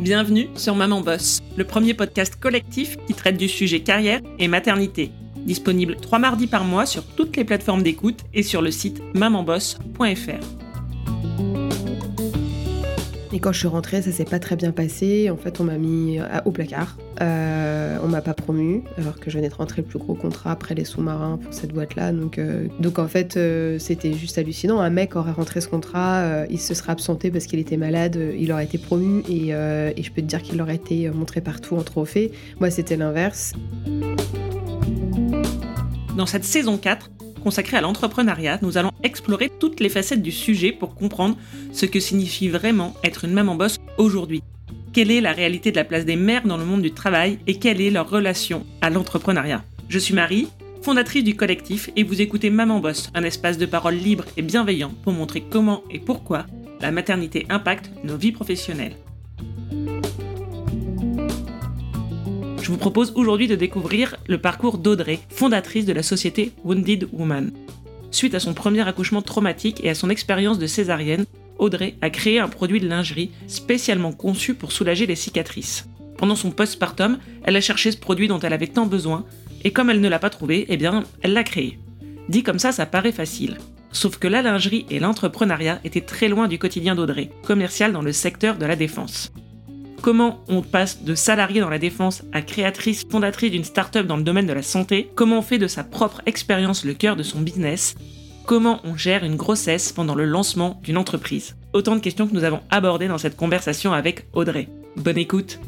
Bienvenue sur Maman Boss, le premier podcast collectif qui traite du sujet carrière et maternité. Disponible trois mardis par mois sur toutes les plateformes d'écoute et sur le site mamanboss.fr. Et quand je suis rentrée, ça s'est pas très bien passé. En fait, on m'a mis au placard. Euh, on m'a pas promu, alors que je venais de rentrer le plus gros contrat après les sous-marins pour cette boîte-là. Donc, euh, donc en fait, euh, c'était juste hallucinant. Un mec aurait rentré ce contrat, euh, il se serait absenté parce qu'il était malade, il aurait été promu et, et je peux te dire qu'il aurait été montré partout en trophée. Moi, c'était l'inverse. Dans cette saison 4, consacrée à l'entrepreneuriat, nous allons explorer toutes les facettes du sujet pour comprendre ce que signifie vraiment être une maman boss aujourd'hui. Quelle est la réalité de la place des mères dans le monde du travail et quelle est leur relation à l'entrepreneuriat? Je suis Marie, fondatrice du collectif, et vous écoutez Maman Boss, un espace de parole libre et bienveillant pour montrer comment et pourquoi la maternité impacte nos vies professionnelles. Je vous propose aujourd'hui de découvrir le parcours d'Audrey, fondatrice de la société Wounded Woman. Suite à son premier accouchement traumatique et à son expérience de césarienne, Audrey a créé un produit de lingerie spécialement conçu pour soulager les cicatrices. Pendant son postpartum, elle a cherché ce produit dont elle avait tant besoin, et comme elle ne l'a pas trouvé, eh bien, elle l'a créé. Dit comme ça, ça paraît facile. Sauf que la lingerie et l'entrepreneuriat étaient très loin du quotidien d'Audrey, commerciale dans le secteur de la défense comment on passe de salarié dans la défense à créatrice, fondatrice d'une start-up dans le domaine de la santé, comment on fait de sa propre expérience le cœur de son business, comment on gère une grossesse pendant le lancement d'une entreprise? Autant de questions que nous avons abordées dans cette conversation avec Audrey. Bonne écoute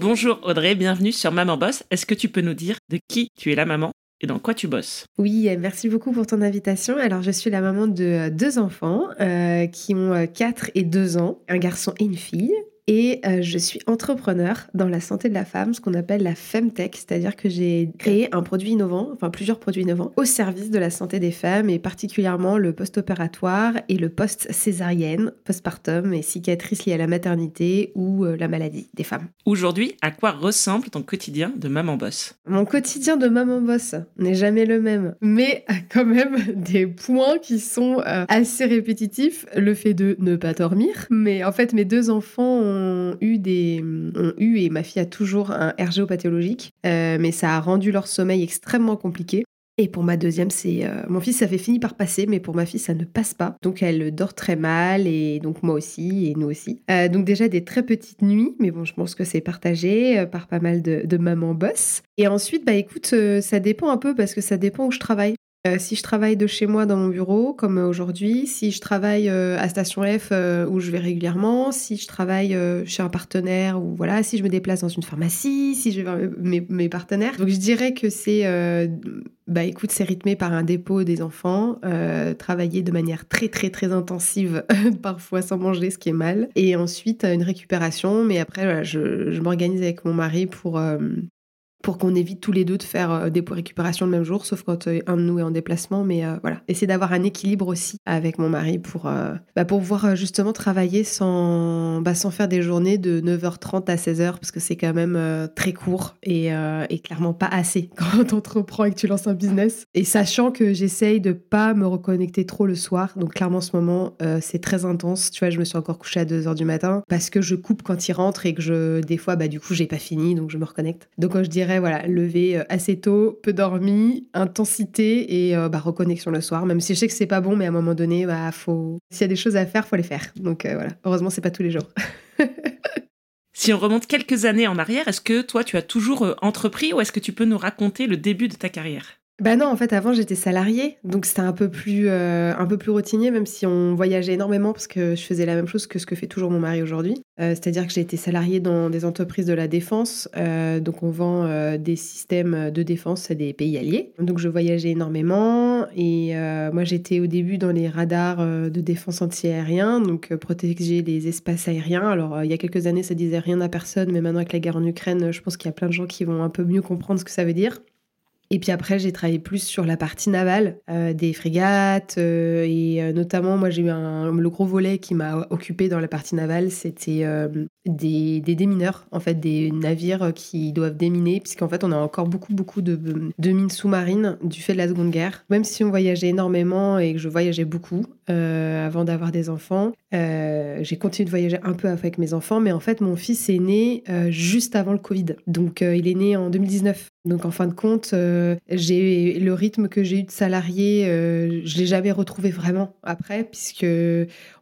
Bonjour Audrey, bienvenue sur Maman Boss. Est-ce que tu peux nous dire de qui tu es la maman? Et dans quoi tu bosses. Oui, merci beaucoup pour ton invitation. Alors, je suis la maman de deux enfants euh, qui ont 4 euh, et 2 ans, un garçon et une fille. Et euh, je suis entrepreneur dans la santé de la femme, ce qu'on appelle la Femtech, c'est-à-dire que j'ai créé un produit innovant, enfin plusieurs produits innovants, au service de la santé des femmes et particulièrement le post-opératoire et le post-césarienne, postpartum et cicatrices liées à la maternité ou euh, la maladie des femmes. Aujourd'hui, à quoi ressemble ton quotidien de maman boss Mon quotidien de maman boss n'est jamais le même, mais quand même des points qui sont euh, assez répétitifs. Le fait de ne pas dormir, mais en fait mes deux enfants ont eu des, ont eu et ma fille a toujours un RGO pathologique, euh, mais ça a rendu leur sommeil extrêmement compliqué. Et pour ma deuxième, c'est euh, mon fils, ça fait fini par passer, mais pour ma fille, ça ne passe pas. Donc elle dort très mal, et donc moi aussi, et nous aussi. Euh, donc déjà des très petites nuits, mais bon, je pense que c'est partagé par pas mal de, de mamans boss. Et ensuite, bah écoute, ça dépend un peu parce que ça dépend où je travaille. Euh, si je travaille de chez moi dans mon bureau, comme aujourd'hui, si je travaille euh, à Station F euh, où je vais régulièrement, si je travaille chez un partenaire ou voilà, si je me déplace dans une pharmacie, si je vais voir mes, partenaires. Donc je dirais que c'est, bah écoute, c'est rythmé par un dépôt des enfants, travailler de manière très très très intensive, parfois sans manger, ce qui est mal, et ensuite une récupération. Mais après, je m'organise avec mon mari pour pour qu'on évite tous les deux de faire euh, des récupérations le même jour, sauf quand euh, un de nous est en déplacement. Mais euh, voilà, essayer d'avoir un équilibre aussi avec mon mari pour, bah, pour pouvoir justement travailler sans, bah, sans faire des journées de 9h30 à 16h, parce que c'est quand même très court et, clairement pas assez quand tu entreprends et que tu lances un business. Et sachant que j'essaye de pas me reconnecter trop le soir, donc clairement en ce moment, c'est très intense. Tu vois, je me suis encore couchée à 2h du matin parce que je coupe quand il rentre et que je, des fois, bah, du coup, j'ai pas fini, donc je me reconnecte. Donc quand je dirais voilà, lever euh, assez tôt, peu dormi, intensité et euh, bah, reconnexion le soir. Même si je sais que c'est pas bon, mais à un moment donné, bah, faut... s'il y a des choses à faire, faut les faire. Donc euh, voilà, heureusement, c'est pas tous les jours. si on remonte quelques années en arrière, est-ce que toi, tu as toujours entrepris ou est-ce que tu peux nous raconter le début de ta carrière? Bah non, en fait, avant j'étais salariée, donc c'était un peu plus euh, un peu plus routinier, même si on voyageait énormément parce que je faisais la même chose que ce que fait toujours mon mari aujourd'hui. Euh, c'est-à-dire que j'ai été salariée dans des entreprises de la défense, euh, donc on vend des systèmes de défense à des pays alliés. Donc je voyageais énormément et moi j'étais au début dans les radars de défense anti-aérien, donc protéger les espaces aériens. Alors il y a quelques années ça disait rien à personne, mais maintenant avec la guerre en Ukraine, je pense qu'il y a plein de gens qui vont un peu mieux comprendre ce que ça veut dire. Et puis après, j'ai travaillé plus sur la partie navale, euh, des frégates, euh, et euh, notamment, moi, j'ai eu le gros volet qui m'a occupé dans la partie navale, c'était des, des démineurs, en fait, des navires qui doivent déminer, puisqu'en fait, on a encore beaucoup, beaucoup de, mines sous-marines du fait de la Seconde Guerre. Même si on voyageait énormément et que je voyageais beaucoup euh, avant d'avoir des enfants, euh, j'ai continué de voyager un peu avec mes enfants, mais en fait, mon fils est né euh, juste avant le Covid. Donc, il est né en 2019. Donc en fin de compte, j'ai le rythme que j'ai eu de salarié, je l'ai jamais retrouvé vraiment après, puisque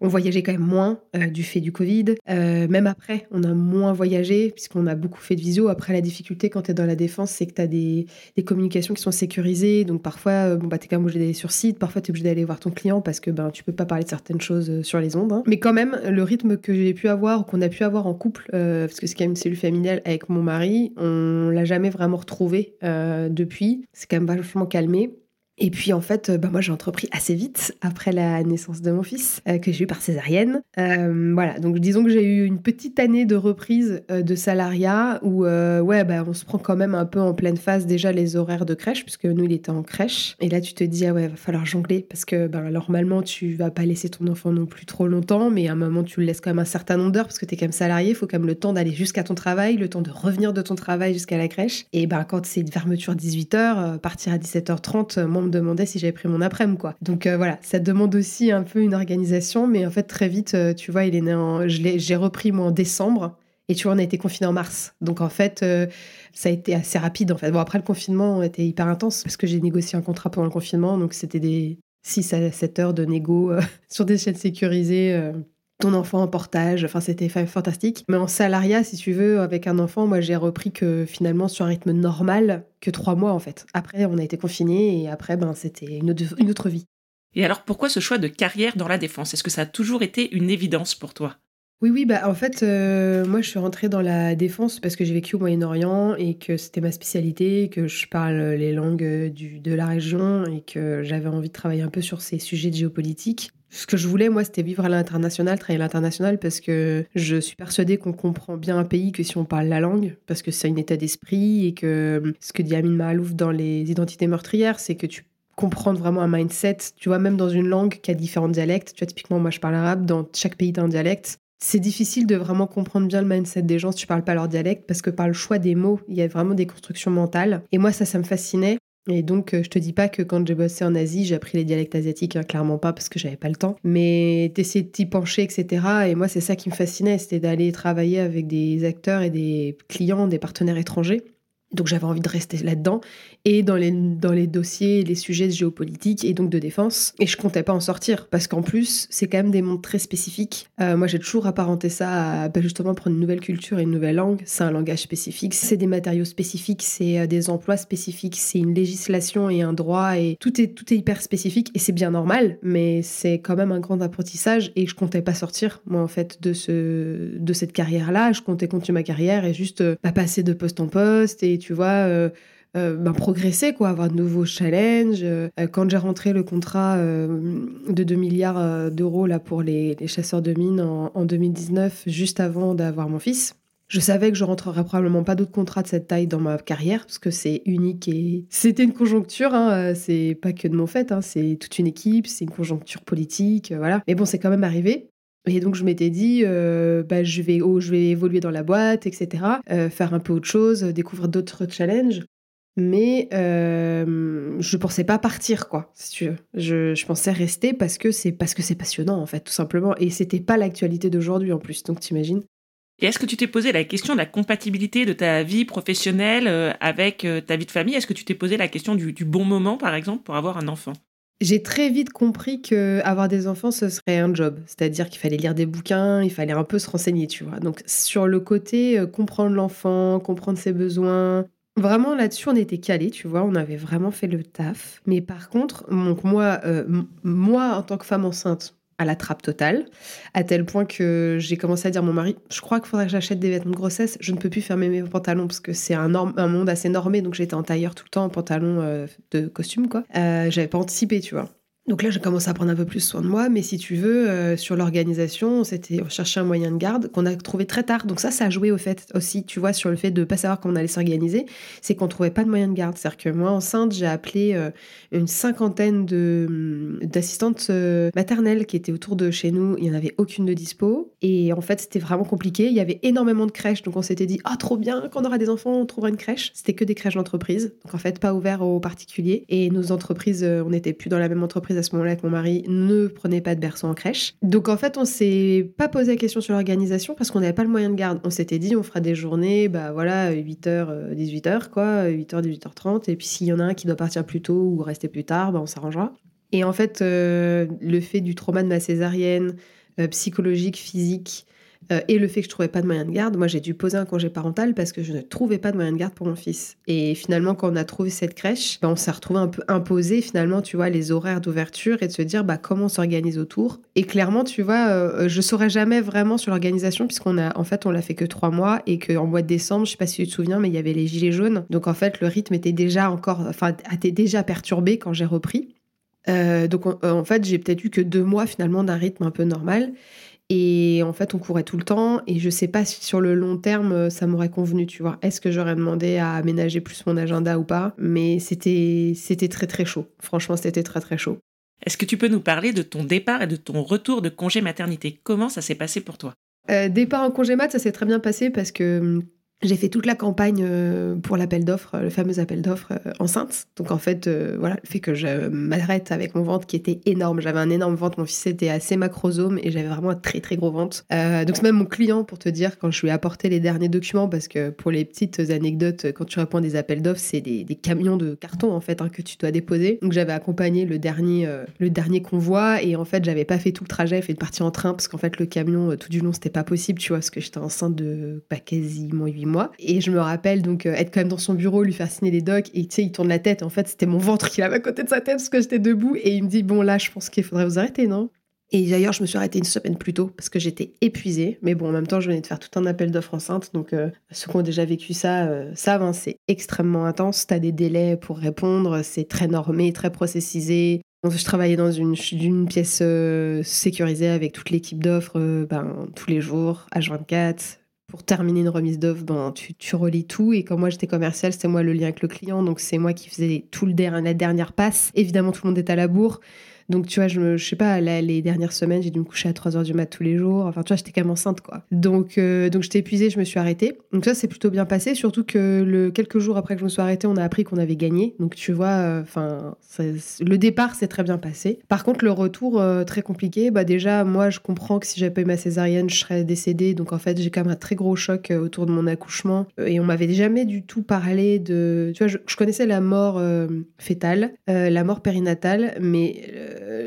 on voyageait quand même moins du fait du Covid. même après, on a moins voyagé, puisqu'on a beaucoup fait de visio. Après, la difficulté quand tu es dans la défense, c'est que tu as des, communications qui sont sécurisées. Donc parfois, bon, bah, tu es quand même obligé d'aller sur site, parfois tu es obligé d'aller voir ton client parce que ben, tu peux pas parler de certaines choses sur les ondes. Hein. Mais quand même, le rythme que j'ai pu avoir, qu'on a pu avoir en couple, parce que c'est quand même une cellule familiale avec mon mari, on l'a jamais vraiment retrouvé euh, depuis. C'est quand même vachement calmé. Et puis en fait, bah, moi j'ai entrepris assez vite après la naissance de mon fils, euh, que j'ai eu par césarienne. Euh, voilà, donc disons que j'ai eu une petite année de reprise euh, de salariat où ouais, bah, on se prend quand même un peu en pleine phase déjà les horaires de crèche, puisque nous il était en crèche. Et là tu te dis, ah ouais, va falloir jongler, parce que ben, normalement tu vas pas laisser ton enfant non plus trop longtemps, mais à un moment tu le laisses quand même un certain nombre d'heures, parce que tu es quand même salarié, il faut quand même le temps d'aller jusqu'à ton travail, le temps de revenir de ton travail jusqu'à la crèche. Et ben quand c'est une fermeture 18h, partir à 17h30, moi me demandait si j'avais pris mon après-midi, quoi. Donc euh, voilà, ça demande aussi un peu une organisation, mais en fait, très vite, euh, tu vois, il est né en... J'ai repris, moi, en décembre. Et tu vois, on a été confiné en mars. Donc en fait, euh, ça a été assez rapide. En fait. Bon, après, le confinement était hyper intense parce que j'ai négocié un contrat pendant le confinement. Donc c'était des 6 à 7 heures de négo sur des chaînes sécurisées ton enfant en portage. Enfin, c'était fantastique. Mais en salariat, si tu veux, avec un enfant, moi, j'ai repris que finalement sur un rythme normal que trois mois, en fait. Après, on a été confinés et après, ben, c'était une, une autre vie. Et alors, pourquoi ce choix de carrière dans la défense? Est-ce que ça a toujours été une évidence pour toi? Oui, oui, bah en fait, euh, moi je suis rentrée dans la défense parce que j'ai vécu au Moyen-Orient et que c'était ma spécialité, que je parle les langues du, de la région et que j'avais envie de travailler un peu sur ces sujets de géopolitique. Ce que je voulais, moi, c'était vivre à l'international, travailler à l'international, parce que je suis persuadée qu'on comprend bien un pays que si on parle la langue, parce que c'est un état d'esprit, et que ce que dit Amin Mahalouf dans les identités meurtrières, c'est que tu comprends vraiment un mindset, tu vois, même dans une langue qui a différents dialectes. Tu vois, typiquement, moi, je parle arabe, dans chaque pays, tu un dialecte. C'est difficile de vraiment comprendre bien le mindset des gens si tu parles pas leur dialecte, parce que par le choix des mots, il y a vraiment des constructions mentales. Et moi, ça, ça me fascinait. Et donc, euh, je te dis pas que quand j'ai bossé en Asie, j'ai appris les dialectes asiatiques, hein, clairement pas parce que j'avais pas le temps. Mais d'essayer de t'y pencher, etc. Et moi, c'est ça qui me fascinait, c'était d'aller travailler avec des acteurs et des clients, des partenaires étrangers donc j'avais envie de rester là-dedans et dans les, dans les dossiers, les sujets géopolitiques et donc de défense. Et je comptais pas en sortir parce qu'en plus, c'est quand même des mondes très spécifiques. Euh, moi, j'ai toujours apparenté ça à bah, justement prendre une nouvelle culture et une nouvelle langue. C'est un langage spécifique, c'est des matériaux spécifiques, c'est euh, des emplois spécifiques, c'est une législation et un droit et tout est, tout est hyper spécifique et c'est bien normal, mais c'est quand même un grand apprentissage et je comptais pas sortir, moi, en fait, de, ce, de cette carrière-là. Je comptais continuer ma carrière et juste pas passer de poste en poste et tu vois, euh, euh, ben, progresser, quoi, avoir de nouveaux challenges. Euh, quand j'ai rentré le contrat de 2 milliards d'euros là pour les, chasseurs de mines en, 2019, juste avant d'avoir mon fils, je savais que je rentrerais probablement pas d'autres contrats de cette taille dans ma carrière parce que c'est unique et c'était une conjoncture. Hein, c'est pas que de mon fait, hein, c'est toute une équipe, c'est une conjoncture politique, voilà. Mais bon, c'est quand même arrivé. Et donc je m'étais dit, euh, bah, je, vais, oh, je vais évoluer dans la boîte, etc. Euh, faire un peu autre chose, découvrir d'autres challenges. Mais euh, je pensais pas partir, quoi, si tu veux. Je, pensais rester parce que c'est parce que c'est passionnant, en fait, tout simplement. Et c'était pas l'actualité d'aujourd'hui, en plus, donc t'imagines. Et est-ce que tu t'es posé la question de la compatibilité de ta vie professionnelle euh, avec ta vie de famille? Est-ce que tu t'es posé la question du bon moment, par exemple, pour avoir un enfant? J'ai très vite compris que avoir des enfants, ce serait un job. C'est-à-dire qu'il fallait lire des bouquins, il fallait un peu se renseigner, tu vois. Donc, sur le côté euh, comprendre l'enfant, comprendre ses besoins, vraiment là-dessus, on était calés, tu vois. On avait vraiment fait le taf. Mais par contre, moi, euh, moi, en tant que femme enceinte, à la trappe totale, à tel point que j'ai commencé à dire à mon mari, je crois qu'il faudrait que j'achète des vêtements de grossesse, je ne peux plus fermer mes pantalons parce que c'est un, monde assez normé, donc j'étais en tailleur tout le temps, en pantalon euh, de costume, quoi. Euh, j'avais pas anticipé, tu vois. Donc là, j'ai commencé à prendre un peu plus soin de moi, mais si tu veux, euh, sur l'organisation, c'était on cherchait un moyen de garde qu'on a trouvé très tard. Donc ça, ça a joué au fait aussi, tu vois, sur le fait de pas savoir comment on allait s'organiser, c'est qu'on trouvait pas de moyen de garde. C'est-à-dire que moi, enceinte, j'ai appelé euh, une cinquantaine de hum, d'assistantes euh, maternelles qui étaient autour de chez nous. Il y en avait aucune de dispo. Et en fait, c'était vraiment compliqué. Il y avait énormément de crèches, donc on s'était dit ah trop bien, quand on aura des enfants, on trouvera une crèche. C'était que des crèches d'entreprise, donc en fait pas ouvert aux particuliers. Et nos entreprises, on n'était plus dans la même entreprise à ce moment-là que mon mari ne prenait pas de berceau en crèche. Donc en fait, on s'est pas posé la question sur l'organisation parce qu'on n'avait pas le moyen de garde. On s'était dit on fera des journées, bah voilà, 8h, 18h quoi, 8h, 18h30. Et puis s'il y en a un qui doit partir plus tôt ou rester plus tard, bah on s'arrangera. Et en fait, euh, le fait du trauma de ma césarienne, euh, psychologique, physique, euh, et le fait que je trouvais pas de moyen de garde, moi j'ai dû poser un congé parental parce que je ne trouvais pas de moyen de garde pour mon fils. Et finalement, quand on a trouvé cette crèche, ben, on s'est retrouvé un peu imposé finalement, tu vois, les horaires d'ouverture et de se dire bah comment on s'organise autour. Et clairement, tu vois, je saurais jamais vraiment sur l'organisation puisqu'on a, en fait, on l'a fait que trois mois et qu'en mois de décembre, je sais pas si tu te souviens, mais il y avait les gilets jaunes. Donc en fait, le rythme était déjà encore, enfin, était déjà perturbé quand j'ai repris. Euh, donc euh, en, fait, j'ai peut-être eu que deux mois finalement d'un rythme un peu normal. Et en fait, on courait tout le temps. Et je sais pas si sur le long terme, euh, ça m'aurait convenu, tu vois. Est-ce que j'aurais demandé à aménager plus mon agenda ou pas? Mais c'était, c'était très très chaud. Franchement, c'était très très chaud. Est-ce que tu peux nous parler de ton départ et de ton retour de congé maternité? Comment ça s'est passé pour toi? Départ en congé mat, ça s'est très bien passé parce que hum, j'ai fait toute la campagne euh, pour l'appel d'offres, le fameux appel d'offres euh, enceinte. Donc en fait, euh, voilà, le fait que je m'arrête avec mon ventre qui était énorme. J'avais un énorme ventre, mon fils était assez macrosome et j'avais vraiment un très très gros ventre. donc c'est même mon client pour te dire quand je lui ai apporté les derniers documents parce que pour les petites anecdotes, quand tu réponds à des appels d'offres, c'est des, camions de carton en fait hein, que tu dois déposer. Donc j'avais accompagné le dernier le dernier convoi et en fait j'avais pas fait tout le trajet, fait une partie en train parce qu'en fait le camion tout du long c'était pas possible, tu vois, parce que j'étais enceinte de pas quasiment 8 Et je me rappelle donc euh, être quand même dans son bureau, lui faire signer des docs, et tu sais, il tourne la tête. En fait, c'était mon ventre qui avait à côté de sa tête parce que j'étais debout. Et il me dit Bon, là, je pense qu'il faudrait vous arrêter, non? Et d'ailleurs, je me suis arrêtée une semaine plus tôt parce que j'étais épuisée. Mais bon, en même temps, je venais de faire tout un appel d'offres enceinte. Donc, euh, ceux qui ont déjà vécu ça euh, savent, hein, c'est extrêmement intense. Tu as des délais pour répondre. C'est très normé, très processisé. Je travaillais dans une, pièce sécurisée avec toute l'équipe d'offres ben, tous les jours, H24, pour terminer une remise d'offre, ben, tu, relis tout. Et comme moi, j'étais commercial, c'était moi le lien avec le client. Donc, c'est moi qui faisais tout le la dernière passe. Évidemment, tout le monde est à la bourre. Donc, tu vois, je, me, je sais pas, les dernières semaines, j'ai dû me coucher à 3 heures du mat tous les jours. Enfin, tu vois, j'étais quand même enceinte, quoi. Donc, euh, donc j'étais épuisée, je me suis arrêtée. Donc, ça, c'est plutôt bien passé. Surtout que le, quelques jours après que je me suis arrêtée, on a appris qu'on avait gagné. Donc, tu vois, euh, enfin, le départ s'est très bien passé. Par contre, le retour, euh, très compliqué. Bah, déjà, moi, je comprends que si j'avais pas eu ma césarienne, je serais décédée. Donc, en fait, j'ai quand même un très gros choc autour de mon accouchement. Et on m'avait jamais du tout parlé de. Tu vois, je, je connaissais la mort fétale, la mort périnatale, mais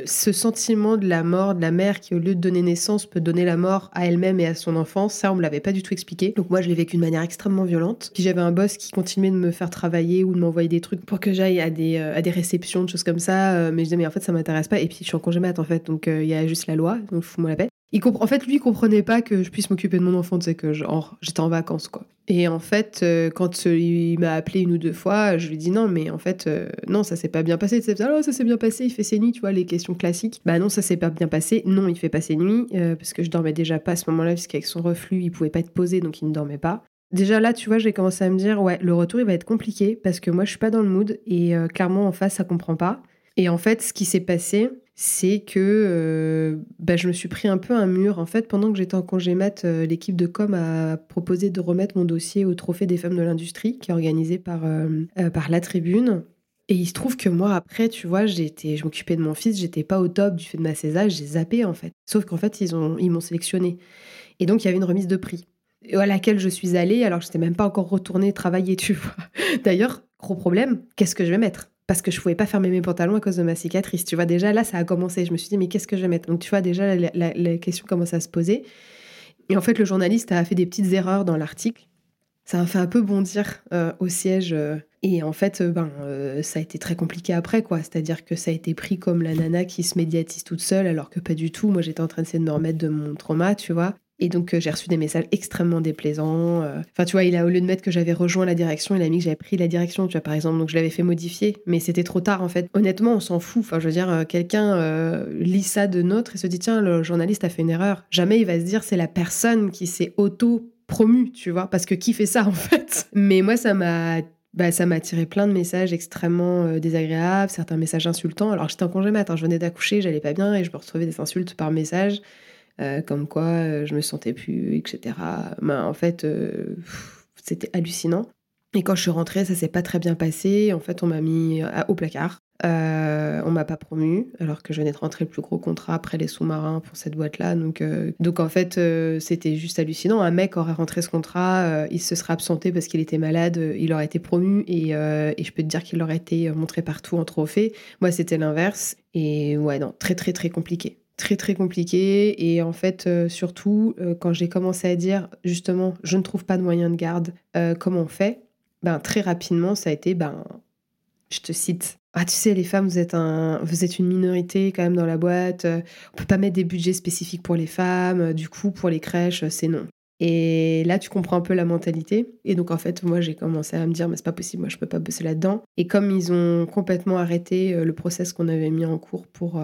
ce sentiment de la mort de la mère qui, au lieu de donner naissance, peut donner la mort à elle-même et à son enfant, ça, on me l'avait pas du tout expliqué. Donc moi, je l'ai vécu de manière extrêmement violente. Puis j'avais un boss qui continuait de me faire travailler ou de m'envoyer des trucs pour que j'aille à des, euh, à des réceptions, de choses comme ça. Euh, mais je disais, mais en fait, ça m'intéresse pas. Et puis, je suis en congé mat, en fait. Donc, euh, il y a juste la loi. Donc, fous-moi la paix. Il En fait, lui, il comprenait pas que je puisse m'occuper de mon enfant, tu sais, que genre, j'étais en vacances, quoi. Et en fait, euh, quand il m'a appelé une ou deux fois, je lui dit non, mais en fait, euh, non, ça s'est pas bien passé. Tu sais, alors, ça s'est bien passé, il fait ses nuits, tu vois, les questions classiques. Bah non, ça s'est pas bien passé. Non, il fait pas ses nuits, euh, parce que je dormais déjà pas à ce moment-là, puisqu'avec son reflux, il pouvait pas être posé, donc il ne dormait pas. Déjà là, tu vois, j'ai commencé à me dire, ouais, le retour, il va être compliqué, parce que moi, je suis pas dans le mood, et clairement, en face, ça comprend pas. Et en fait, ce qui s'est passé, c'est que euh, bah, je me suis pris un peu un mur. En fait, pendant que j'étais en congé mat, euh, l'équipe de com a proposé de remettre mon dossier au Trophée des femmes de l'industrie, qui est organisé par, euh, par la Tribune. Et il se trouve que moi, après, tu vois, j'étais, je m'occupais de mon fils, j'étais pas au top du fait de ma césage, j'ai zappé en fait. Sauf qu'en fait, ils, ont, ils m'ont sélectionné. Et donc, il y avait une remise de prix à laquelle je suis allée alors que je n'étais même pas encore retournée travailler, tu vois. D'ailleurs, gros problème, qu'est-ce que je vais mettre? Parce que je pouvais pas fermer mes pantalons à cause de ma cicatrice. Tu vois, déjà là, ça a commencé. Je me suis dit, mais qu'est-ce que je vais mettre? Donc, tu vois, déjà, la, question commence à se poser. Et en fait, le journaliste a fait des petites erreurs dans l'article. Ça a fait un peu bondir euh, au siège. Euh, et en fait, euh, ben, ça a été très compliqué après, quoi. C'est-à-dire que ça a été pris comme la nana qui se médiatise toute seule, alors que pas du tout. Moi, j'étais en train de de me remettre de mon trauma, tu vois. Et donc, euh, j'ai reçu des messages extrêmement déplaisants. Euh. Enfin, tu vois, il a, au lieu de mettre que j'avais rejoint la direction, il a mis que j'avais pris la direction, tu vois, par exemple. Donc, je l'avais fait modifier. Mais c'était trop tard, en fait. Honnêtement, on s'en fout. Enfin, je veux dire, euh, quelqu'un lit ça de notre et se dit, tiens, le journaliste a fait une erreur. Jamais il va se dire, c'est la personne qui s'est auto-promue, tu vois, parce que qui fait ça, en fait? Mais moi, ça m'a bah, ça m'a tiré plein de messages extrêmement désagréables, certains messages insultants. Alors j'étais en congé matin, je venais d'accoucher, j'allais pas bien et je me retrouvais des insultes par message. Comme quoi je me sentais plus, etc. Ben, en fait, c'était hallucinant. Et quand je suis rentrée, ça s'est pas très bien passé. En fait, on m'a mis au placard. Euh, on m'a pas promu, alors que je venais de rentrer le plus gros contrat après les sous-marins pour cette boîte-là. Donc, euh, donc en fait, euh, c'était juste hallucinant. Un mec aurait rentré ce contrat, euh, il se serait absenté parce qu'il était malade, il aurait été promu et, et je peux te dire qu'il aurait été montré partout en trophée. Moi, c'était l'inverse. Et ouais, non, très très très compliqué très très compliqué et en fait surtout quand j'ai commencé à dire justement je ne trouve pas de moyen de garde comment on fait? Ben très rapidement ça a été ben je te cite ah, tu sais, les femmes, vous êtes, un, vous êtes une minorité quand même dans la boîte. Euh, on peut pas mettre des budgets spécifiques pour les femmes. Euh, du coup, pour les crèches, c'est non. Et là, tu comprends un peu la mentalité. Et donc, en fait, moi, j'ai commencé à me dire, mais c'est pas possible, moi, je peux pas bosser là-dedans. Et comme ils ont complètement arrêté euh, le process qu'on avait mis en cours pour,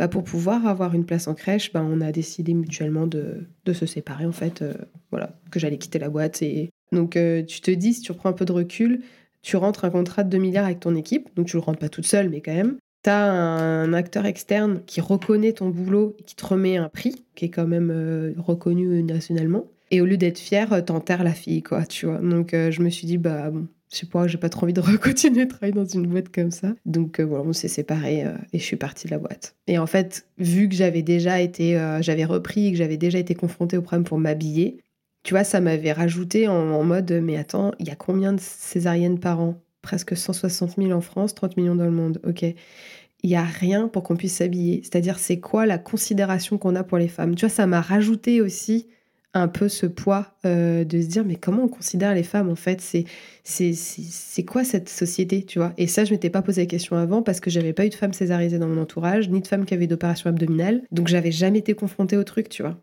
bah, pour pouvoir avoir une place en crèche, bah, on a décidé mutuellement de, de se séparer, en fait. voilà, que j'allais quitter la boîte. Et donc, tu te dis, si tu reprends un peu de recul, tu rentres un contrat de 2 milliards avec ton équipe, donc tu le rentres pas toute seule, mais quand même. Tu as un acteur externe qui reconnaît ton boulot et qui te remet un prix, qui est quand même euh, reconnu nationalement. Et au lieu d'être fier, euh, t'enterres la fille, quoi, tu vois. Donc euh, je me suis dit, bah bon, je sais pas, j'ai pas trop envie de continuer de travailler dans une boîte comme ça. Donc voilà, on s'est séparés et je suis partie de la boîte. Et en fait, vu que j'avais déjà été, j'avais repris et que j'avais déjà été confrontée au problème pour m'habiller, tu vois, ça m'avait rajouté en, mode, mais attends, il y a combien de césariennes par an? Presque 160 000 en France, 30 millions dans le monde. Ok. Il n'y a rien pour qu'on puisse s'habiller. C'est-à-dire, c'est quoi la considération qu'on a pour les femmes? Tu vois, ça m'a rajouté aussi un peu ce poids euh, de se dire, mais comment on considère les femmes en fait? C'est c'est quoi cette société, tu vois? Et ça, je m'étais pas posé la question avant parce que j'avais pas eu de femmes césarisées dans mon entourage, ni de femmes qui avaient d'opérations abdominales. Donc, j'avais jamais été confrontée au truc, tu vois.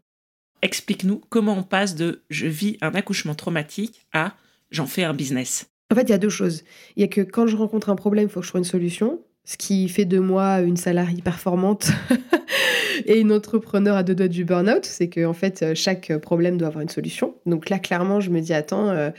Explique-nous comment on passe de je vis un accouchement traumatique à j'en fais un business. En fait, il y a deux choses. Il y a que quand je rencontre un problème, il faut que je trouve une solution, ce qui fait de moi une salariée performante et une entrepreneur à deux doigts du burn-out. C'est que en fait, chaque problème doit avoir une solution. Donc là, clairement, je me dis attends. Euh,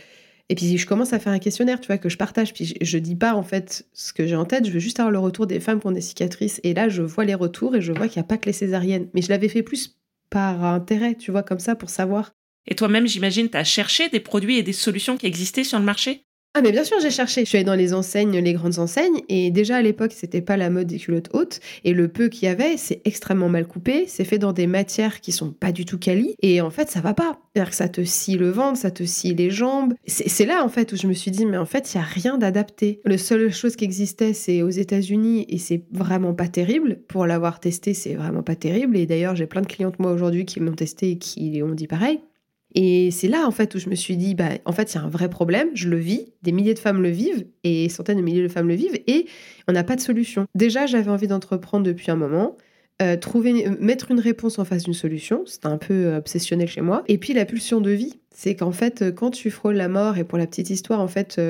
et puis je commence à faire un questionnaire, tu vois, que je partage. Puis je, je dis pas en fait ce que j'ai en tête, je veux juste avoir le retour des femmes qui ont des cicatrices. Et là, je vois les retours et je vois qu'il n'y a pas que les césariennes. Mais je l'avais fait plus par intérêt, tu vois, comme ça, pour savoir. Et toi-même, j'imagine, tu as cherché des produits et des solutions qui existaient sur le marché? Ah mais bien sûr j'ai cherché. Je suis allée dans les enseignes, les grandes enseignes, et déjà à l'époque c'était pas la mode des culottes hautes, et le peu qu'il y avait c'est extrêmement mal coupé, c'est fait dans des matières qui sont pas du tout quali, et en fait ça va pas. C'est-à-dire que ça te scie le ventre, ça te scie les jambes. C'est là en fait où je me suis dit mais en fait il y a rien d'adapté. Le seule chose qui existait c'est aux États-Unis et c'est vraiment pas terrible. Pour l'avoir testé c'est vraiment pas terrible, et d'ailleurs j'ai plein de clientes moi aujourd'hui qui l'ont testé et qui ont dit pareil. Et c'est là, en fait, où je me suis dit, bah, en fait, il y a un vrai problème, je le vis, des milliers de femmes le vivent, et centaines de milliers de femmes le vivent, et on n'a pas de solution. Déjà, j'avais envie d'entreprendre depuis un moment, euh, trouver, mettre une réponse en face d'une solution, c'était un peu euh, obsessionnel chez moi, et puis la pulsion de vie, c'est qu'en fait, euh, quand tu frôles la mort, et pour la petite histoire, en fait,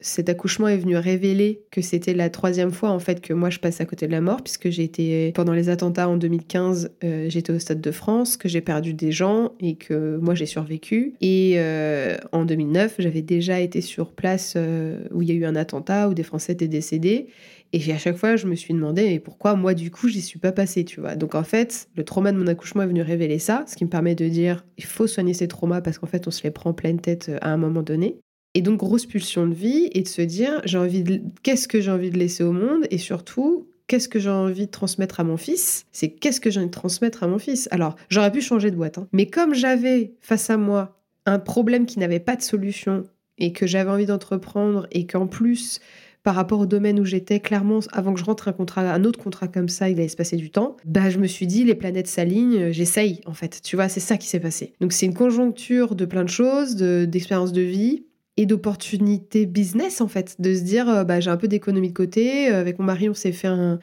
cet accouchement est venu révéler que c'était la troisième fois en fait que moi je passe à côté de la mort puisque j'ai été pendant les attentats en 2015 euh, j'étais au stade de France que j'ai perdu des gens et que moi j'ai survécu. Et euh, en 2009 j'avais déjà été sur place euh, où il y a eu un attentat où des Français étaient décédés. Et à chaque fois je me suis demandé mais pourquoi moi du coup j'y suis pas passée tu vois. Donc en fait le trauma de mon accouchement est venu révéler ça ce qui me permet de dire il faut soigner ces traumas parce qu'en fait on se les prend en pleine tête à un moment donné et donc, grosse pulsion de vie et de se dire, j'ai envie de, qu'est-ce que j'ai envie de laisser au monde et surtout, qu'est-ce que j'ai envie de transmettre à mon fils? C'est qu'est-ce que j'ai envie de transmettre à mon fils? Alors, j'aurais pu changer de boîte, hein. mais comme j'avais face à moi un problème qui n'avait pas de solution et que j'avais envie d'entreprendre et qu'en plus, par rapport au domaine où j'étais, clairement, avant que je rentre un contrat, un autre contrat comme ça, il allait se passer du temps. Bah, je me suis dit, les planètes s'alignent, j'essaye, en fait. Tu vois, c'est ça qui s'est passé. Donc, c'est une conjoncture de plein de choses, d'expériences de vie et d'opportunités business en fait, de se dire euh, bah, j'ai un peu d'économie de côté. Euh, avec mon mari, on s'est fait un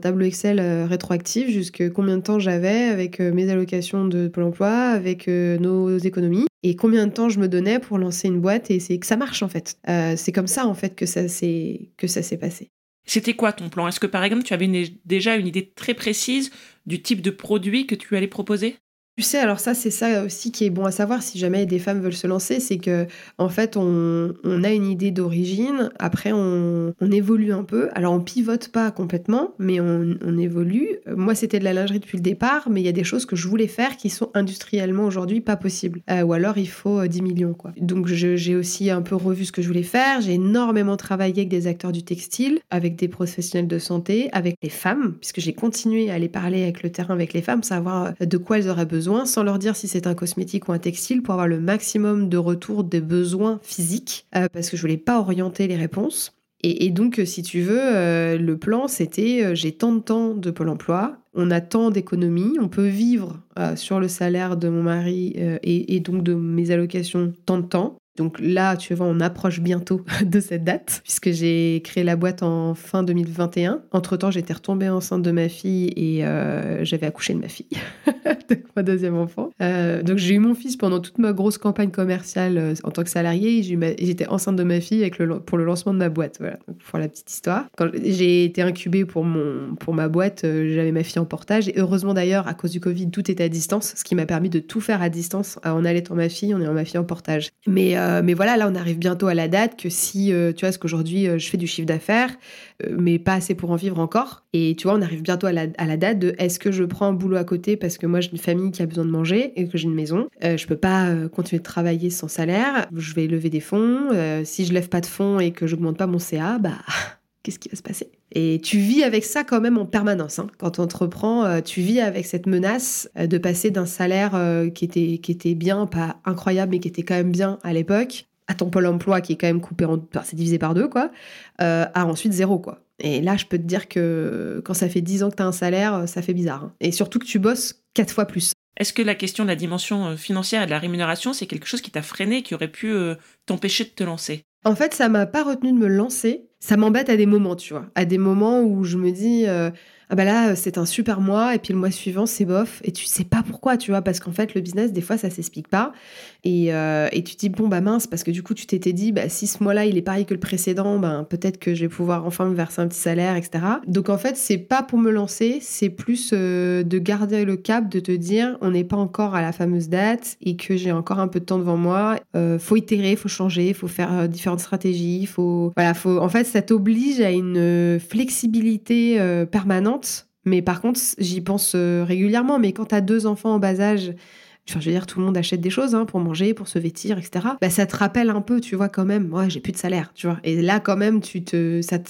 tableau Excel euh, rétroactif jusque combien de temps j'avais avec mes allocations de Pôle Emploi, avec nos économies et combien de temps je me donnais pour lancer une boîte et c'est que ça marche en fait. c'est comme ça en fait que ça s'est que ça s'est passé. C'était quoi ton plan? Est-ce que par exemple tu avais déjà une idée très précise du type de produit que tu allais proposer? Tu sais, alors ça, c'est ça aussi qui est bon à savoir si jamais des femmes veulent se lancer, c'est que en fait, on, a une idée d'origine, après on, évolue un peu. Alors on pivote pas complètement, mais on, évolue. Moi, c'était de la lingerie depuis le départ, mais il y a des choses que je voulais faire qui sont industriellement aujourd'hui pas possibles. Euh, ou alors il faut 10 euh, millions, quoi. Donc j'ai aussi un peu revu ce que je voulais faire. J'ai énormément travaillé avec des acteurs du textile, avec des professionnels de santé, avec les femmes, puisque j'ai continué à aller parler avec le terrain avec les femmes, savoir euh, de quoi elles auraient besoin sans leur dire si c'est un cosmétique ou un textile, pour avoir le maximum de retour des besoins physiques, euh, parce que je voulais pas orienter les réponses. Et, donc, si tu veux, euh, le plan, c'était euh, j'ai tant de temps de Pôle emploi, on a tant d'économies, on peut vivre sur le salaire de mon mari et, et, donc de mes allocations tant de temps. Donc là, tu vois, on approche bientôt de cette date, puisque j'ai créé la boîte en fin 2021. Entre-temps, j'étais retombée enceinte de ma fille et euh, j'avais accouché de ma fille, de ma deuxième enfant. Euh, donc j'ai eu mon fils pendant toute ma grosse campagne commerciale euh, en tant que salarié. J'étais enceinte de ma fille avec pour le lancement de ma boîte. Voilà, pour la petite histoire. Quand j'ai été incubée pour, mon, pour ma boîte, j'avais ma fille en portage. Et heureusement d'ailleurs, à cause du Covid, tout était à distance, ce qui m'a permis de tout faire à distance en allaitant ma fille, en ayant ma fille en portage. Mais mais voilà, là, on arrive bientôt à la date que si, euh, tu vois, ce qu'aujourd'hui, euh, je fais du chiffre d'affaires, mais pas assez pour en vivre encore. Et tu vois, on arrive bientôt à la, date de est-ce que je prends un boulot à côté parce que moi, j'ai une famille qui a besoin de manger et que j'ai une maison. je peux pas continuer de travailler sans salaire. Je vais lever des fonds. si je lève pas de fonds et que j'augmente pas mon CA, bah, qu'est-ce qui va se passer et tu vis avec ça quand même en permanence. Hein. Quand tu entreprends, euh, tu vis avec cette menace euh, de passer d'un salaire euh, qui, était, qui était bien, pas incroyable, mais qui était quand même bien à l'époque, à ton pôle emploi qui est quand même coupé en... c'est divisé par deux, quoi, à ensuite zéro, quoi. Et là, je peux te dire que quand ça fait 10 ans que tu as un salaire, ça fait bizarre. Hein. Et surtout que tu bosses quatre fois plus. Est-ce que la question de la dimension financière et de la rémunération, c'est quelque chose qui t'a freiné, qui aurait pu t'empêcher de te lancer? En fait, ça m'a pas retenu de me lancer ça m'embête à des moments, tu vois. À des moments où je me dis, euh, ah bah là c'est un super mois et puis le mois suivant c'est bof. Et tu sais pas pourquoi tu vois parce qu'en fait le business des fois ça s'explique pas. Et, euh, et, tu te dis bon bah mince parce que du coup tu t'étais dit bah si ce mois-là il est pareil que le précédent ben peut-être que je vais pouvoir enfin me verser un petit salaire etc donc en fait c'est pas pour me lancer c'est plus euh, de garder le cap de te dire on n'est pas encore à la fameuse date et que j'ai encore un peu de temps devant moi. Euh, faut itérer faut changer faut faire différentes stratégies faut voilà faut en fait ça t'oblige à une flexibilité permanente mais par contre, j'y pense euh, régulièrement. Mais quand tu as deux enfants en bas âge, enfin, je veux dire, tout le monde achète des choses hein, pour manger, pour se vêtir, etc. Bah, ça te rappelle un peu, tu vois, quand même. Ouais, j'ai plus de salaire, tu vois. Et là, quand même, tu te, ça te,